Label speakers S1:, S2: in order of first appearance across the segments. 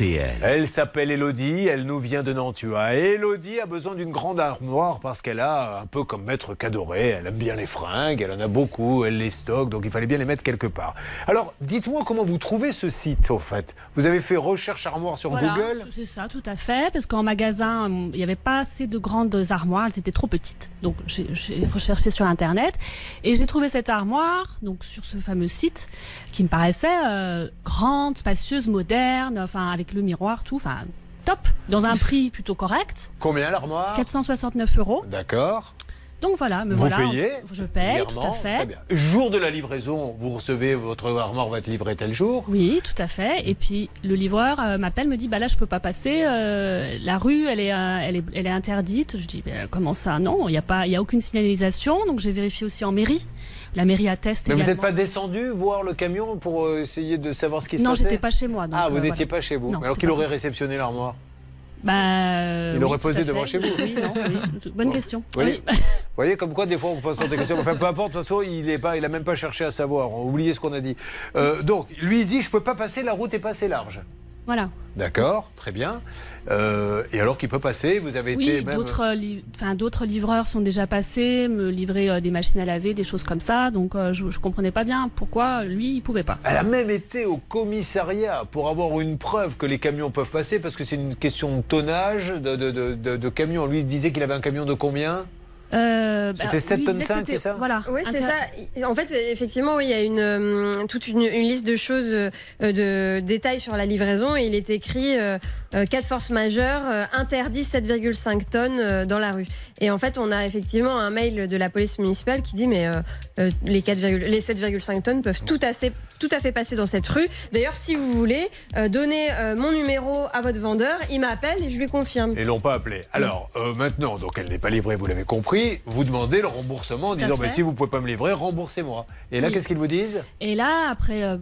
S1: RTL.
S2: Elle s'appelle Elodie, elle nous vient de Nantua. Elodie a besoin d'une grande armoire parce qu'elle a un peu comme maître Cadoré. Elle aime bien les fringues, elle en a beaucoup, elle les stocke, donc il fallait bien les mettre quelque part. Alors, dites-moi comment vous trouvez ce site, au fait. Vous avez fait recherche armoire sur
S3: Voilà,
S2: Google
S3: C'est ça, tout à fait. Parce qu'en magasin, il n'y avait pas assez de grandes armoires, elles étaient trop petites. Donc j'ai j'ai recherché sur Internet et j'ai trouvé cette armoire, donc sur ce fameux site, qui me paraissait euh, grande, spacieuse, moderne, enfin avec le miroir, tout, enfin top, dans un prix plutôt correct,
S2: Combien l'armoire?
S3: 469 euros.
S2: D'accord.
S3: Donc voilà, me
S2: Vous
S3: voilà.
S2: payez
S3: Je paye, tout à
S2: très
S3: fait.
S2: bien. Jour de la livraison, vous recevez votre armoire va être livrée tel jour.
S3: Oui, tout à fait. Et puis le livreur euh, m'appelle, me dit bah là je peux pas passer. euh, la rue, elle est, euh, elle est, elle est interdite. Je dis bah, comment ça? Non, il n'y a pas, il y a aucune signalisation. Donc j'ai vérifié aussi en mairie. La mairie atteste.
S2: Mais vous n'êtes pas descendu voir le camion pour essayer de savoir ce qui se
S3: Non,
S2: passait?
S3: j'étais pas chez moi. donc,
S2: Ah, vous n'étiez
S3: voilà.
S2: pas chez vous.
S3: Non,
S2: alors qu'il aurait réceptionné l'armoire?
S3: Bah,
S2: Il
S3: oui,
S2: aurait posé devant chez vous.
S3: Oui, non, oui. Bonne question.
S2: Oui.
S3: Oui.
S2: Vous voyez, comme quoi, des fois, on pose des questions. Enfin, peu importe, de toute façon, il n'a même pas cherché à savoir. On a oublié ce qu'on a dit. Euh, donc, lui, il dit Je peux pas passer, la route est pas assez large.
S3: Voilà.
S2: D'accord, très bien. Euh, et alors qu'il peut passer, vous avez
S3: Oui,
S2: été même.
S3: d'autres, li- enfin, d'autres livreurs sont déjà passés, me livrer euh, des machines à laver, des choses comme ça. Donc euh, je, je comprenais pas bien pourquoi lui il pouvait pas.
S2: Elle a même été au commissariat pour avoir une preuve que les camions peuvent passer, parce que c'est une question de tonnage de, de, de, de- de camions. Lui, il disait qu'il avait un camion de combien?
S3: Euh, bah,
S2: C'était 7
S3: lui, il
S2: tonnes
S3: disait que
S2: 5,
S3: c'était-
S2: c'est ça
S3: Voilà.
S4: Oui, c'est ça. En fait, effectivement, oui, il y a une, euh, toute une, une liste de choses, euh, de détails sur la livraison. Et il est écrit euh, euh, cas de force majeure, euh, interdit 7,5 tonnes dans la rue. Et en fait, on a effectivement un mail de la police municipale qui dit mais les, 4, les 7,5 tonnes peuvent tout à, fait, tout à fait passer dans cette rue. D'ailleurs, si vous voulez, euh, euh, mon numéro à votre vendeur, il m'appelle et je lui confirme.
S2: Ils l'ont pas appelé. Alors euh, maintenant, donc elle n'est pas livrée, vous l'avez compris. Vous demandez le remboursement en disant bah, si vous pouvez pas me livrer, remboursez-moi. Et là,
S3: Oui.
S2: qu'est-ce qu'ils vous disent
S3: Et là, après euh,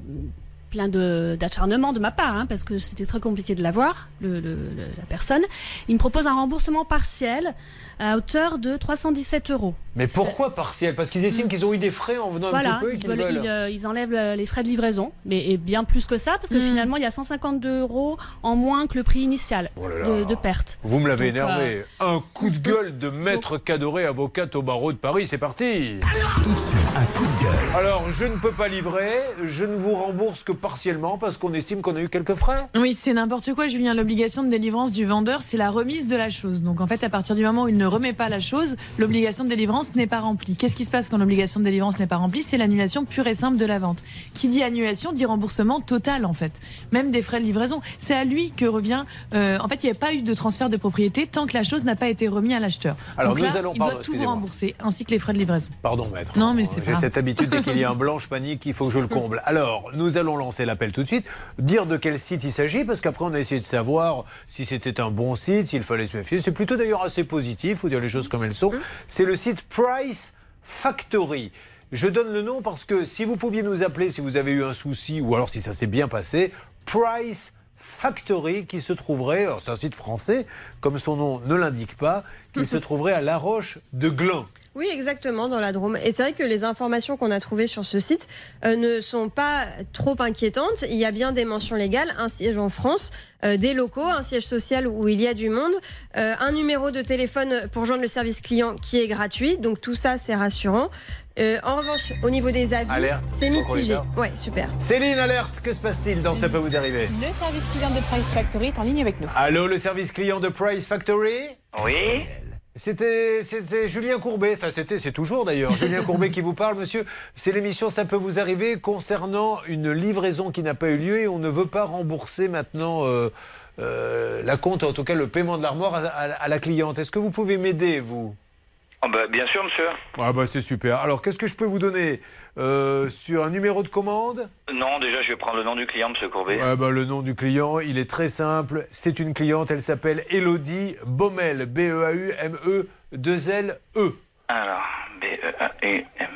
S3: plein d'acharnement de, ma part, hein, parce que c'était très compliqué de l'avoir, la personne, il me propose un remboursement partiel à hauteur de 317 euros.
S2: Mais pourquoi partiel? Parce qu'ils estiment qu'ils ont eu des frais en venant un
S3: Voilà,
S2: petit peu et
S3: ils,
S2: qu'ils
S3: veulent-
S2: veulent.
S3: ils, euh, ils enlèvent les frais de livraison, mais et bien plus que ça, parce que
S4: Mm.
S3: finalement, il y a 152 euros en moins que le prix initial
S2: Oh là là.
S3: de, de perte.
S2: Vous me l'avez
S3: euh,
S2: énervé. Un coup de gueule de maître Cadoré, avocate au barreau de Paris, c'est parti.
S1: Tout de suite, un coup de gueule.
S2: Alors, je ne peux pas livrer, je ne vous rembourse que partiellement parce qu'on estime qu'on a eu quelques frais.
S5: Oui, c'est n'importe quoi, Julien. L'obligation de délivrance du vendeur, c'est la remise de la chose. Donc en fait, à partir du moment où il ne remet pas la chose, l'obligation de délivrance n'est pas remplie. Qu'est-ce qui se passe quand l'obligation de délivrance n'est pas remplie? C'est l'annulation pure et simple de la vente. Qui dit annulation dit remboursement total en fait. Même des frais de livraison. C'est à lui que revient. euh, en fait, il n'y a pas eu de transfert de propriété tant que la chose n'a pas été remise à l'acheteur.
S2: Alors,
S5: Donc
S2: nous
S5: là,
S2: allons-
S5: il
S2: pardon,
S5: doit tout vous rembourser, ainsi que les frais de livraison.
S2: Pardon, maître.
S5: Non, mais c'est
S2: J'ai cette habitude, dès qu'il y a un blanc, je panique, il faut que je le comble. Alors, nous allons lancer l'appel tout de suite, dire de quel site il s'agit, parce qu'après, on a essayé de savoir si c'était un bon site, s'il fallait se méfier. C'est plutôt d'ailleurs assez positif, faut dire les choses comme elles sont. C'est le site Price Factory. Je donne le nom parce que si vous pouviez nous appeler si vous avez eu un souci ou alors si ça s'est bien passé, Price Factory qui se trouverait, c'est un site français, comme son nom ne l'indique pas, qui se trouverait à La Roche de Glun.
S4: Oui, exactement, dans la Drôme. Et c'est vrai que les informations qu'on a trouvées sur ce site euh, ne sont pas trop inquiétantes. Il y a bien des mentions légales, un siège en France, euh, des locaux, un siège social où il y a du monde, euh, un numéro de téléphone pour joindre le service client qui est gratuit. Donc tout ça, c'est rassurant. Euh, en revanche, au niveau des avis, c'est mitigé. Ouais, super.
S2: Céline, alerte, que se passe-t-il dans Ça peut vous arriver
S6: Le service client de Price Factory est en ligne avec nous.
S2: Allô, le service client de Price Factory
S7: Oui
S2: C'était, c'était Julien Courbet, enfin c'était, c'est toujours d'ailleurs, Julien Courbet qui vous parle, monsieur. C'est l'émission Ça peut vous arriver concernant une livraison qui n'a pas eu lieu et on ne veut pas rembourser maintenant euh, euh, la compte, en tout cas le paiement de l'armoire à, à- à la cliente. Est-ce que vous pouvez m'aider, vous?
S7: Ah bah, Bien sûr, monsieur.
S2: Ah bah c'est super. Alors qu'est-ce que je peux vous donner Euh, Sur un numéro de commande?
S7: Non, déjà, je vais prendre le nom du client, monsieur Courbet.
S2: Ah bah, le nom du client, il est très simple. C'est une cliente, elle s'appelle Elodie Baumel. E B-E-A-U-M-E-2-L-E.
S7: Alors, B-E-A-U-M.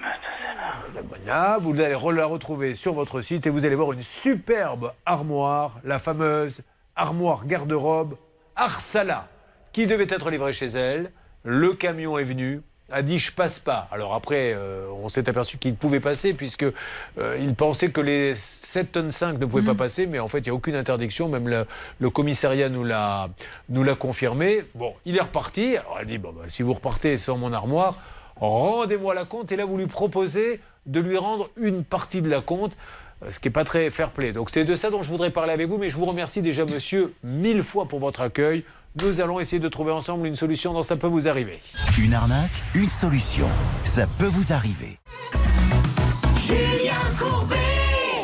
S2: Voilà, vous allez la retrouver sur votre site et vous allez voir une superbe armoire, la fameuse armoire garde-robe Arsala, qui devait être livrée chez elle. Le camion est venu a dit je passe pas. Alors après, euh, on s'est aperçu qu'il pouvait passer puisque euh, il pensait que les 7 tonnes 5 ne pouvaient pas passer, mais en fait il n'y a aucune interdiction. Même le, le commissariat nous l'a nous l'a confirmé. Bon, il est reparti. Alors elle dit bon, bah, si vous repartez sans mon armoire, rendez-moi la compte. Et là vous lui proposez de lui rendre une partie de la compte. Ce qui n'est pas très fair play. Donc c'est de ça dont je voudrais parler avec vous, mais je vous remercie déjà, monsieur, mille fois pour votre accueil. Nous allons essayer de trouver ensemble une solution dans Ça peut vous arriver.
S1: Une arnaque, une solution. Ça peut vous arriver.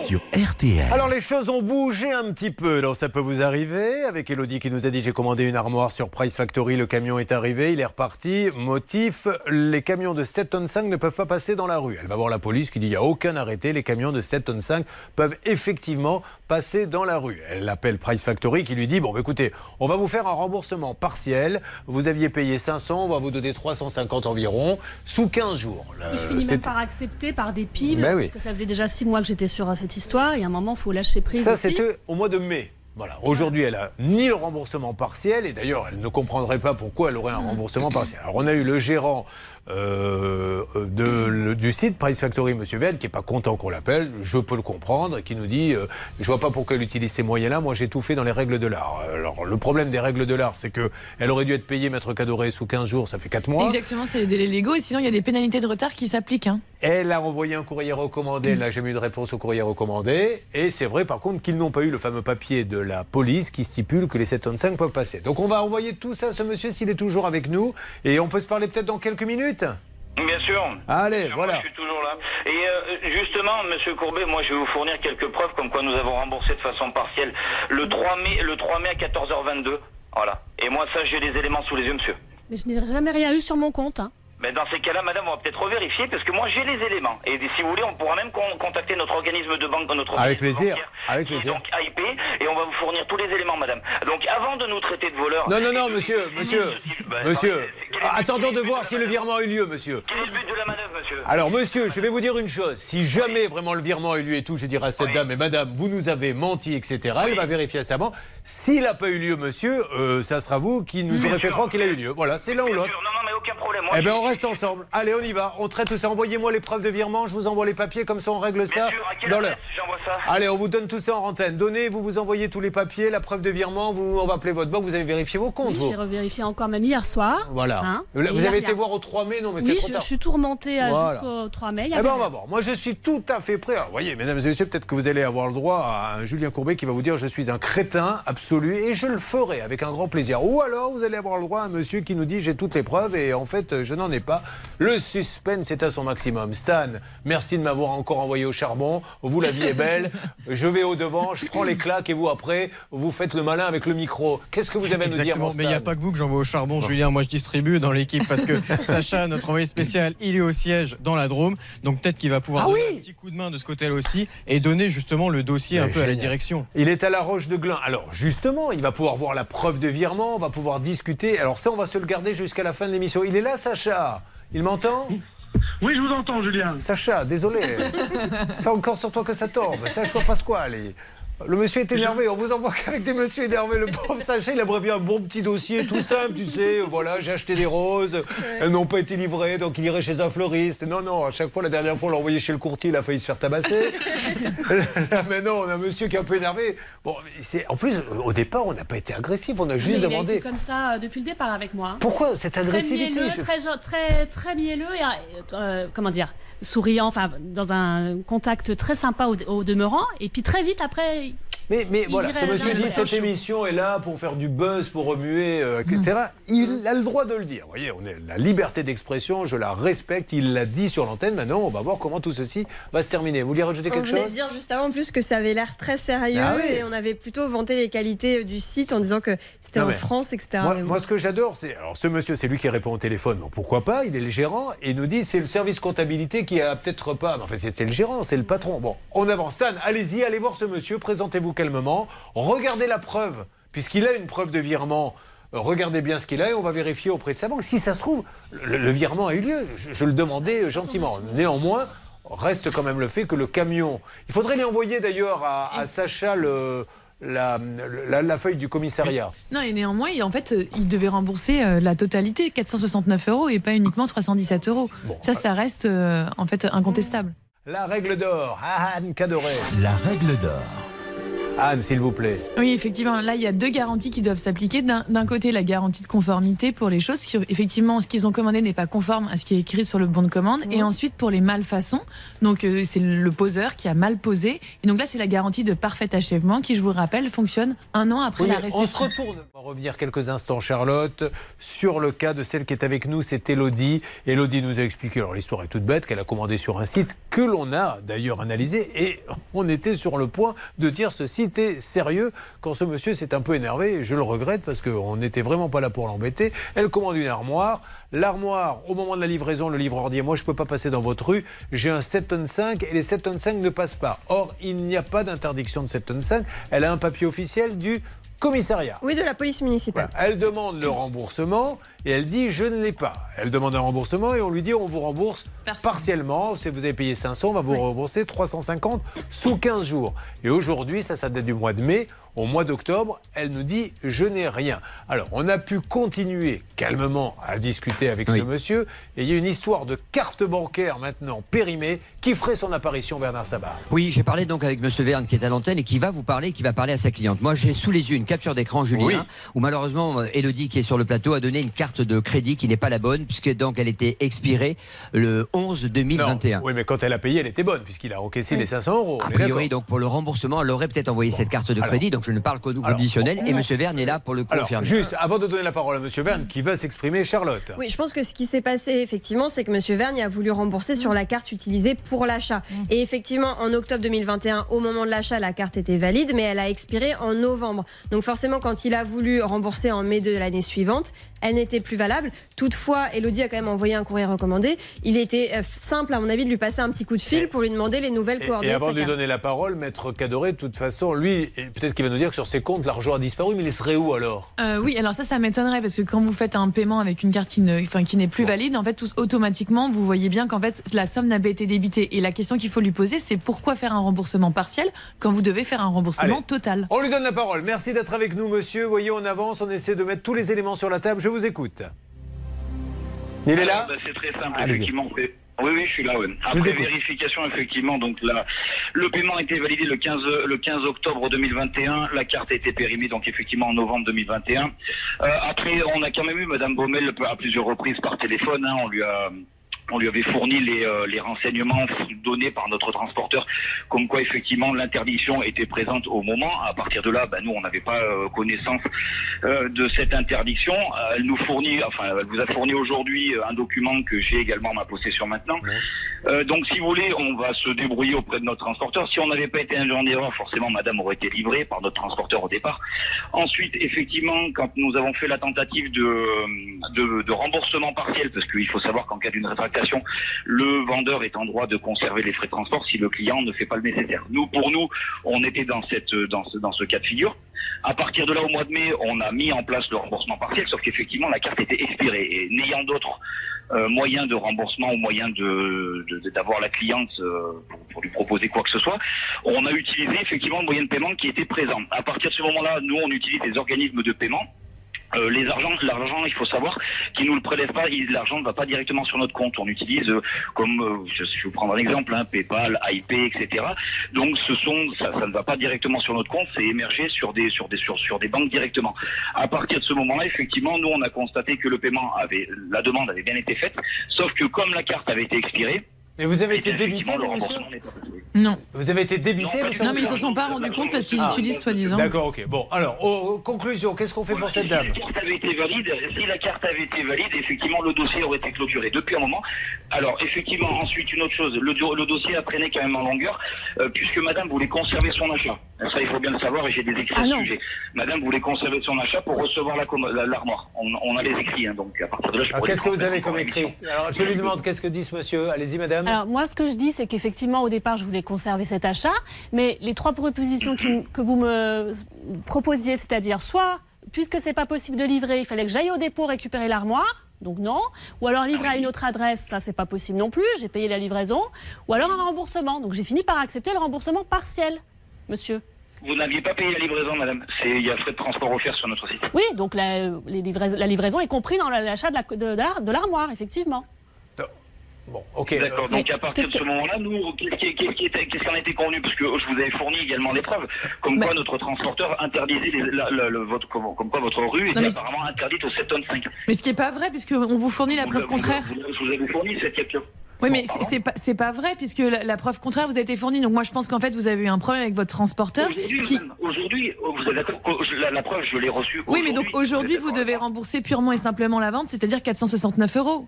S1: Sur RTL.
S2: Alors les choses ont bougé un petit peu, donc ça peut vous arriver. Avec Elodie qui nous a dit j'ai commandé une armoire sur Price Factory, le camion est arrivé, il est reparti. Motif, les camions de 7 tonnes 5 ne peuvent pas passer dans la rue. Elle va voir la police qui dit il n'y a aucun arrêté, les camions de 7 tonnes 5 peuvent effectivement passer dans la rue. Elle appelle Price Factory qui lui dit bon bah, écoutez, on va vous faire un remboursement partiel, vous aviez payé 500, on va vous donner 350 environ, sous 15 jours.
S3: Je finis même par accepter par dépit,
S2: Ben
S3: parce
S2: oui.
S3: que ça faisait déjà six mois que j'étais sur euh, cette histoire. Et à un moment, il faut lâcher prise.
S2: Ça, c'était au mois de mai. Voilà. Aujourd'hui, elle a ni le remboursement partiel, et d'ailleurs, elle ne comprendrait pas pourquoi elle aurait un remboursement partiel. Alors, on a eu le gérant euh, de, le- du site Price Factory, M. Vedd, qui n'est pas content qu'on l'appelle, je peux le comprendre, et qui nous dit euh, Je vois pas pourquoi elle utilise ces moyens-là, moi j'ai tout fait dans les règles de l'art. Alors, le problème des règles de l'art, c'est qu'elle aurait dû être payée, maître Cadoré, sous 15 jours, ça fait 4 mois.
S5: Exactement, c'est les délais légaux et sinon il y a des pénalités de retard qui s'appliquent. hein.
S2: Elle a envoyé un courrier recommandé, elle n'a jamais eu de réponse au courrier recommandé. Et c'est vrai par contre qu'ils n'ont pas eu le fameux papier de la police qui stipule que les 7 tonnes 5 peuvent passer. Donc on va envoyer tout ça à ce monsieur s'il est toujours avec nous. Et on peut se parler peut-être dans quelques minutes?
S7: Bien sûr.
S2: Allez,
S7: Moi,
S2: voilà.
S7: je suis toujours là. Et euh, justement, Monsieur Courbet, moi, je vais vous fournir quelques preuves comme quoi nous avons remboursé de façon partielle le 3 mai, le 3 mai à 14h22. Voilà. Et moi, ça, j'ai les éléments sous les yeux, monsieur.
S3: Mais je n'ai jamais rien eu sur mon compte. hein.
S7: Mais dans ces cas-là, madame, on va peut-être revérifier parce que moi j'ai les éléments. Et si vous voulez, on pourra même con- contacter notre organisme de banque, notre
S2: Avec plaisir, avec plaisir.
S7: Donc AIP, et on va vous fournir tous les éléments, madame. Donc avant de nous traiter de voleurs.
S2: Non, non, non,
S7: et
S2: monsieur, monsieur,
S7: Bah,
S2: monsieur. Attendons de voir si le virement a eu lieu, monsieur.
S7: Quel est le but de la manœuvre, monsieur?
S2: Alors, monsieur, je vais vous dire une chose. Si jamais vraiment le virement a eu lieu et tout, je dirais à cette
S7: Oui.
S2: dame, mais madame, vous nous avez menti, etc. Elle va vérifier à sa banque. S'il n'a pas eu lieu, monsieur, euh, ça sera vous qui nous aurez fait croire qu'il a eu lieu. Voilà, c'est l'un ou l'autre.
S7: Aucun problème. Moi,
S2: Eh bien, on reste ensemble. Allez, on y va. On traite tout ça. Envoyez-moi les preuves de virement. Je vous envoie les papiers. Comme ça, on règle
S7: Bien
S2: ça
S7: sûr, à quelle
S2: dans l'heure. Allez, on vous donne tout ça en antenne. Donnez, vous vous envoyez tous les papiers, la preuve de virement. Vous, on va appeler votre banque. Vous avez vérifié vos comptes,
S3: Oui, j'ai revérifié encore même hier soir.
S2: Voilà.
S3: Hein,
S2: vous avez été
S3: rien.
S2: voir au 3 mai Non, mais c'est
S3: Oui,
S2: trop
S3: je,
S2: tard.
S3: je suis tout remonté euh,
S2: Voilà.
S3: jusqu'au 3 mai.
S2: Eh
S3: avait
S2: ben, on va voir. Moi, je suis tout à fait prêt. Alors, vous voyez, mesdames et messieurs, peut-être que vous allez avoir le droit à un Julien Courbet qui va vous dire je suis un crétin absolu et je le ferai avec un grand plaisir. Ou alors, vous allez avoir le droit à un monsieur qui nous dit j'ai toutes les preuves et en fait, je n'en ai pas. Le suspense est à son maximum. Stan, merci de m'avoir encore envoyé au charbon. Vous, la vie est belle. Je vais au devant, je prends les claques et vous, après, vous faites le malin avec le micro. Qu'est-ce que vous avez à nous dire, mon
S8: mais il n'y a
S2: Stan
S8: pas que vous que j'envoie au charbon, Julien. Moi, je distribue dans l'équipe parce que Sacha, notre envoyé spécial, il est au siège dans la Drôme. Donc peut-être qu'il va pouvoir
S2: Ah
S8: donner
S2: oui
S8: un petit coup de main de ce côté-là aussi et donner justement le dossier
S2: Mais
S8: un peu à la direction.
S2: Il est à la Roche de Glin. Alors justement, il va pouvoir voir la preuve de virement, on va pouvoir discuter. Alors ça, on va se le garder jusqu'à la fin de l'émission. Il est là, Sacha Il m'entend?
S9: Oui, je vous entends, Julien.
S2: Sacha, désolé. C'est encore sur toi que ça tombe. Sacha Pasquale. Le monsieur est énervé, on vous envoie qu'avec des messieurs énervés. Le pauvre Sacha, il aimerait bien un bon petit dossier, tout simple, tu sais. Voilà, j'ai acheté des roses, elles n'ont pas été livrées, donc il irait chez un fleuriste. Non, non, à chaque fois, la dernière fois, on l'a envoyé chez le courtier, il a failli se faire tabasser. Là, maintenant, on a un monsieur qui est un peu énervé. Bon, c'est en plus, au départ, on n'a pas été agressif, on a
S3: Mais
S2: juste
S3: il a
S2: demandé.
S3: été comme ça euh, depuis le départ avec moi.
S2: Pourquoi cette
S3: Très
S2: agressivité
S3: mielleux,
S2: Je-
S3: très, très, très mielleux et euh, euh, comment dire, souriant, enfin dans un contact très sympa au, au demeurant. Et puis très vite après,
S2: Mais, mais
S3: Il
S2: voilà, ce monsieur dit cette émission est là pour faire du buzz, pour remuer, euh, etc. Il a le droit de le dire. Vous voyez, on est la liberté d'expression, je la respecte. Il l'a dit sur l'antenne. Maintenant, on va voir comment tout ceci va se terminer. Vous voulez rajouter
S4: On
S2: quelque
S4: venait
S2: chose?
S4: de dire juste avant en plus que ça avait l'air très sérieux
S2: Ah oui.
S4: et on avait plutôt vanté les qualités euh, du site en disant que c'était en France, etc.
S2: Moi,
S4: bon.
S2: moi, ce que j'adore, c'est. Alors, ce monsieur, c'est lui qui répond au téléphone. Donc, pourquoi pas Il est le gérant et il nous dit c'est le service comptabilité qui a peut-être pas. Mais enfin, c'est c'est le gérant, c'est le patron. Bon, on avance. Stan, allez-y, allez voir ce monsieur, présentez-vous calmement. Regardez la preuve, puisqu'il a une preuve de virement. euh, Regardez bien ce qu'il a et on va vérifier auprès de sa banque. Si ça se trouve, le, le virement a eu lieu. Je, je le demandais euh, gentiment. Néanmoins, reste quand même le fait que le camion. Il faudrait lui envoyer d'ailleurs à, à Sacha le, la, la, la feuille du commissariat.
S5: Non, et néanmoins, en fait, euh, il devait rembourser la totalité, 469 euros, et pas uniquement 317 euros. ça, ça reste euh, en fait incontestable.
S2: La règle d'or, Anne Cadoré.
S1: La règle d'or.
S2: Anne, s'il vous plaît.
S5: Oui, effectivement, là, il y a deux garanties qui doivent s'appliquer. D'un côté, la garantie de conformité pour les choses, qui, effectivement, ce qu'ils ont commandé n'est pas conforme à ce qui est écrit sur le bon de commande. Et ensuite, pour les malfaçons, donc euh, c'est le poseur qui a mal posé. Et donc là, c'est la garantie de parfait achèvement qui, je vous rappelle, fonctionne un an après la réception.
S2: On se retourne. On va revenir quelques instants, Charlotte, sur le cas de celle qui est avec nous, c'est Elodie. Elodie nous a expliqué, alors l'histoire est toute bête, qu'elle a commandé sur un site que l'on a d'ailleurs analysé. Et on était sur le point de dire ce sérieux quand ce monsieur s'est un peu énervé. je le regrette parce qu'on n'était vraiment pas là pour l'embêter. Elle commande une armoire. L'armoire, au moment de la livraison, le livreur dit Moi, je ne peux pas passer dans votre rue. J'ai un 7 tonnes 5 et les 7 tonnes 5 ne passent pas. Or, il n'y a pas d'interdiction de 7 tonnes 5. Elle a un papier officiel du commissariat.
S4: Oui, de la police municipale.
S2: Elle demande le remboursement et elle dit je ne l'ai pas. Elle demande un remboursement et on lui dit on vous rembourse partiellement. Si vous avez payé 500, on va vous rembourser 350 sous 15 jours. Et aujourd'hui, ça, ça date du mois de mai. Au mois d'octobre, elle nous dit je n'ai rien. Alors, on a pu continuer calmement à discuter avec ce monsieur. Et il y a une histoire de carte bancaire maintenant périmée qui ferait son apparition, Bernard Sabat.
S10: Oui, j'ai parlé donc avec monsieur Verne qui est à l'antenne et qui va vous parler, qui va parler à sa cliente. Moi, j'ai sous les yeux une capture d'écran, Julien, où malheureusement, Elodie, qui est sur le plateau, a donné une carte de crédit qui n'est pas la bonne, puisque donc elle était expirée le 11 2021.
S2: oui, mais quand elle a payé, elle était bonne, puisqu'il a encaissé les 500 euros.
S10: A priori, donc pour le remboursement, elle aurait peut-être envoyé cette carte de crédit, donc je ne parle qu'au conditionnel, et monsieur Verne est là pour le confirmer.
S2: juste, avant de donner la parole à monsieur Verne, qui va s'exprimer, Charlotte.
S4: Oui, je pense que ce qui s'est passé, effectivement, c'est que monsieur Verne a voulu rembourser sur la carte utilisée pour l'achat. Mm. Et effectivement, en octobre 2021, au moment de l'achat, la carte était valide, mais elle a expiré en novembre. Donc forcément, quand il a voulu rembourser en mai de l'année suivante, elle n'était plus valable. Toutefois, Elodie a quand même envoyé un courrier recommandé. Il était euh, simple, à mon avis, de lui passer un petit coup de fil pour lui demander les nouvelles coordonnées.
S2: Et avant de, lui donner la parole, Maître Cadoré, de toute façon, lui, peut-être qu'il va nous dire que sur ses comptes, l'argent a disparu, mais il serait où alors?
S5: Euh, Oui, alors ça, ça m'étonnerait parce que quand vous faites un paiement avec une carte qui ne, enfin, qui n'est plus valide, en fait, tout, automatiquement, vous voyez bien qu'en fait, la somme n'a pas été débitée. Et la question qu'il faut lui poser, c'est pourquoi faire un remboursement partiel quand vous devez faire un remboursement total?
S2: On lui donne la parole. Merci d'être avec nous, monsieur. Voyez, on avance, on essaie de mettre tous les éléments sur la table. Je vous écoute. Il est là
S7: bah, C'est très simple, effectivement. Oui, oui, je suis là. Après vérification, effectivement, donc là, le paiement a été validé le 15, le 15 octobre 2021. La carte a été périmée, donc effectivement en novembre 2021. Euh, après, on a quand même eu Madame Baumel à plusieurs reprises par téléphone. Hein, on lui a on lui avait fourni les, euh, les, renseignements donnés par notre transporteur, comme quoi effectivement l'interdiction était présente au moment. À partir de là, ben, nous on n'avait pas euh, connaissance euh, de cette interdiction. elle nous fournit, enfin elle vous a fourni aujourd'hui un document que j'ai également en ma possession maintenant. Donc si vous voulez, on va se débrouiller auprès de notre transporteur. Si on n'avait pas été un en erreur, forcément Madame aurait été livrée par notre transporteur au départ. Ensuite, effectivement, quand nous avons fait la tentative de, de, de remboursement partiel, parce qu'il faut savoir qu'en cas d'une rétractation le vendeur est en droit de conserver les frais de transport si le client ne fait pas le nécessaire. Nous, pour nous, on était dans, cette, dans, ce, dans ce cas de figure. À partir de là, au mois de mai, on a mis en place le remboursement partiel, sauf qu'effectivement, la carte était expirée. Et n'ayant d'autres euh, moyens de remboursement ou moyens de, d'avoir la cliente euh, pour, pour, lui proposer quoi que ce soit, on a utilisé effectivement le moyen de paiement qui était présent. À partir de ce moment-là, nous, on utilise des organismes de paiement euh, les argents, l'argent, il faut savoir qu'ils nous le prélèvent pas. L'argent ne va pas directement sur notre compte. On utilise, euh, comme euh, je, vais vous prendre un exemple, hein, PayPal, IP, etc. Donc, ce sont, ça, ne va pas directement sur notre compte. C'est émergé sur des, sur des, sur des banques directement. À partir de ce moment-là, effectivement, nous, on a constaté que le paiement avait, la demande avait bien été faite, sauf que comme la carte avait été expirée,
S2: mais vous avez été débité, monsieur
S5: Non.
S2: Vous avez été débité,
S5: monsieur Non, mais ils ne se sont pas rendus compte parce qu'ils ah. utilisent soi-disant.
S2: D'accord, ok. Bon, alors, aux conclusions, qu'est-ce qu'on fait pour cette dame?
S7: Si la carte avait été valide, si la carte avait été valide, effectivement, le dossier aurait été clôturé depuis un moment. Alors, effectivement, ensuite, une autre chose, le, le dossier a traîné quand même en longueur, euh, puisque madame voulait conserver son achat. Ça, il faut bien le savoir, et j'ai des écrits ah, sujet. Madame voulait conserver son achat pour recevoir l'armoire. La, on, on, a les écrits, hein, donc à partir de là, je
S2: Qu'est-ce que vous avez comme écrit? Alors, je lui demande, qu'est-ce que dit ce monsieur? Allez-y, madame.
S3: Alors, moi, ce que je dis, c'est qu'effectivement, au départ, je voulais conserver cet achat, mais les trois propositions que vous me proposiez, c'est-à-dire soit, puisque c'est pas possible de livrer, il fallait que j'aille au dépôt récupérer l'armoire, donc non. Ou alors livrer à une autre adresse, ça c'est pas possible non plus, j'ai payé la livraison. Ou alors un remboursement. Donc j'ai fini par accepter le remboursement partiel, monsieur.
S7: Vous n'aviez pas payé la livraison, madame. Il y a frais de transport offerts sur notre site.
S3: Oui, donc la, les livrais- la livraison est comprise dans l'achat de la- de- de l'ar- de l'armoire, effectivement.
S2: Bon, ok.
S7: D'accord, donc
S3: Mais
S7: à partir de ce moment-là, nous, qu'est-ce qui, en était convenu? Parce que je vous avais fourni également des preuves, comme quoi notre transporteur interdisait votre, comme, quoi votre rue était apparemment interdite aux 7 tonnes 5.
S5: Mais ce qui n'est pas vrai, puisqu'on vous fournit la preuve contraire.
S7: Je vous avais fourni cette capture.
S5: Oui, mais c'est- pas, c'est pas vrai, puisque la, la preuve contraire vous a été fournie. Donc moi, je pense qu'en fait, vous avez eu un problème avec votre transporteur.
S7: Aujourd'hui,
S5: Qui...
S7: oh, vous êtes d'accord que je- la, la preuve, je l'ai reçue.
S5: Oui, mais donc aujourd'hui, vous devez rembourser purement et simplement la vente, c'est-à-dire 469 euros.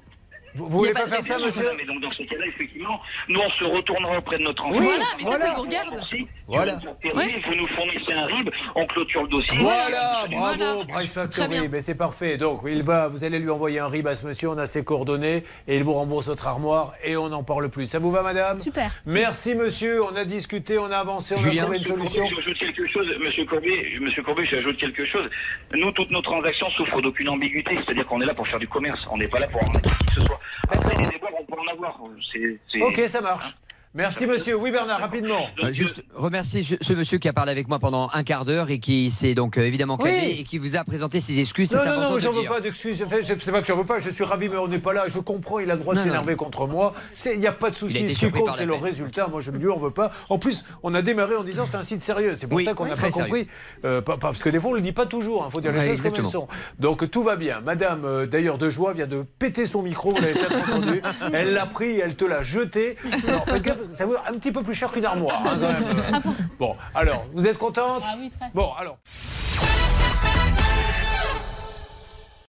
S2: Vous, vous voulez pas
S5: pas-
S2: faire ça, monsieur
S7: Mais donc dans ce cas-là, effectivement, nous on se retournera auprès de notre enfant.
S2: Oui,
S5: voilà, mais ça,
S2: voilà.
S5: ça vous regarde.
S2: Voilà.
S5: Ouais.
S7: Vous nous fournissez un RIB, on clôture le dossier.
S2: Voilà, bravo,
S5: Voilà.
S2: Price
S5: Très
S2: Factory,
S5: bien.
S2: mais c'est parfait. Donc, il va, vous allez lui envoyer un RIB à ce monsieur, on a ses coordonnées, et il vous rembourse votre armoire, et on n'en parle plus. Ça vous va, madame?
S3: Super.
S2: Merci, monsieur, on a discuté, on a avancé, on
S10: Julien.
S2: a trouvé une
S7: Monsieur
S2: solution.
S7: Courbet, j'ajoute quelque chose, Monsieur Courbet, Monsieur Courbet, j'ajoute quelque chose. Nous, toutes nos transactions souffrent d'aucune ambiguïté, c'est-à-dire qu'on est là pour faire du commerce, on n'est pas là pour arnaquer qui que ce soit. On peut en avoir.
S2: Ok, ça marche. Merci, monsieur. Oui, Bernard, rapidement.
S10: Euh, Juste remercier ce monsieur qui a parlé avec moi pendant un quart d'heure et qui s'est donc euh, évidemment calmé
S2: Oui.
S10: et qui vous a présenté ses excuses.
S2: Non, non, non, j'en veux pas d'excuses. C'est pas que j'en veux pas, je suis ravi, mais on n'est pas là. Je comprends, il a le droit de s'énerver contre moi. Il n'y a pas de souci. Ce qui compte, c'est le résultat. Moi, je ne lui en veux pas. En plus, on a démarré en disant c'est un site sérieux. C'est pour
S10: Oui,
S2: ça qu'on n'a pas compris. Euh, pas- pas- parce que des fois, on ne le dit pas toujours. Il faut dire les choses comme elles sont. Donc, tout va bien. Madame, euh, d'ailleurs, de joie, vient de péter son micro. Vous l'avez peut-être entendu. Elle l'a pris, elle te l'a jeté. Alors, parce que ça vaut un petit peu plus cher qu'une armoire. hein, quand même. Bon, alors, vous êtes contente
S3: Ah oui, très.
S2: Bon, alors.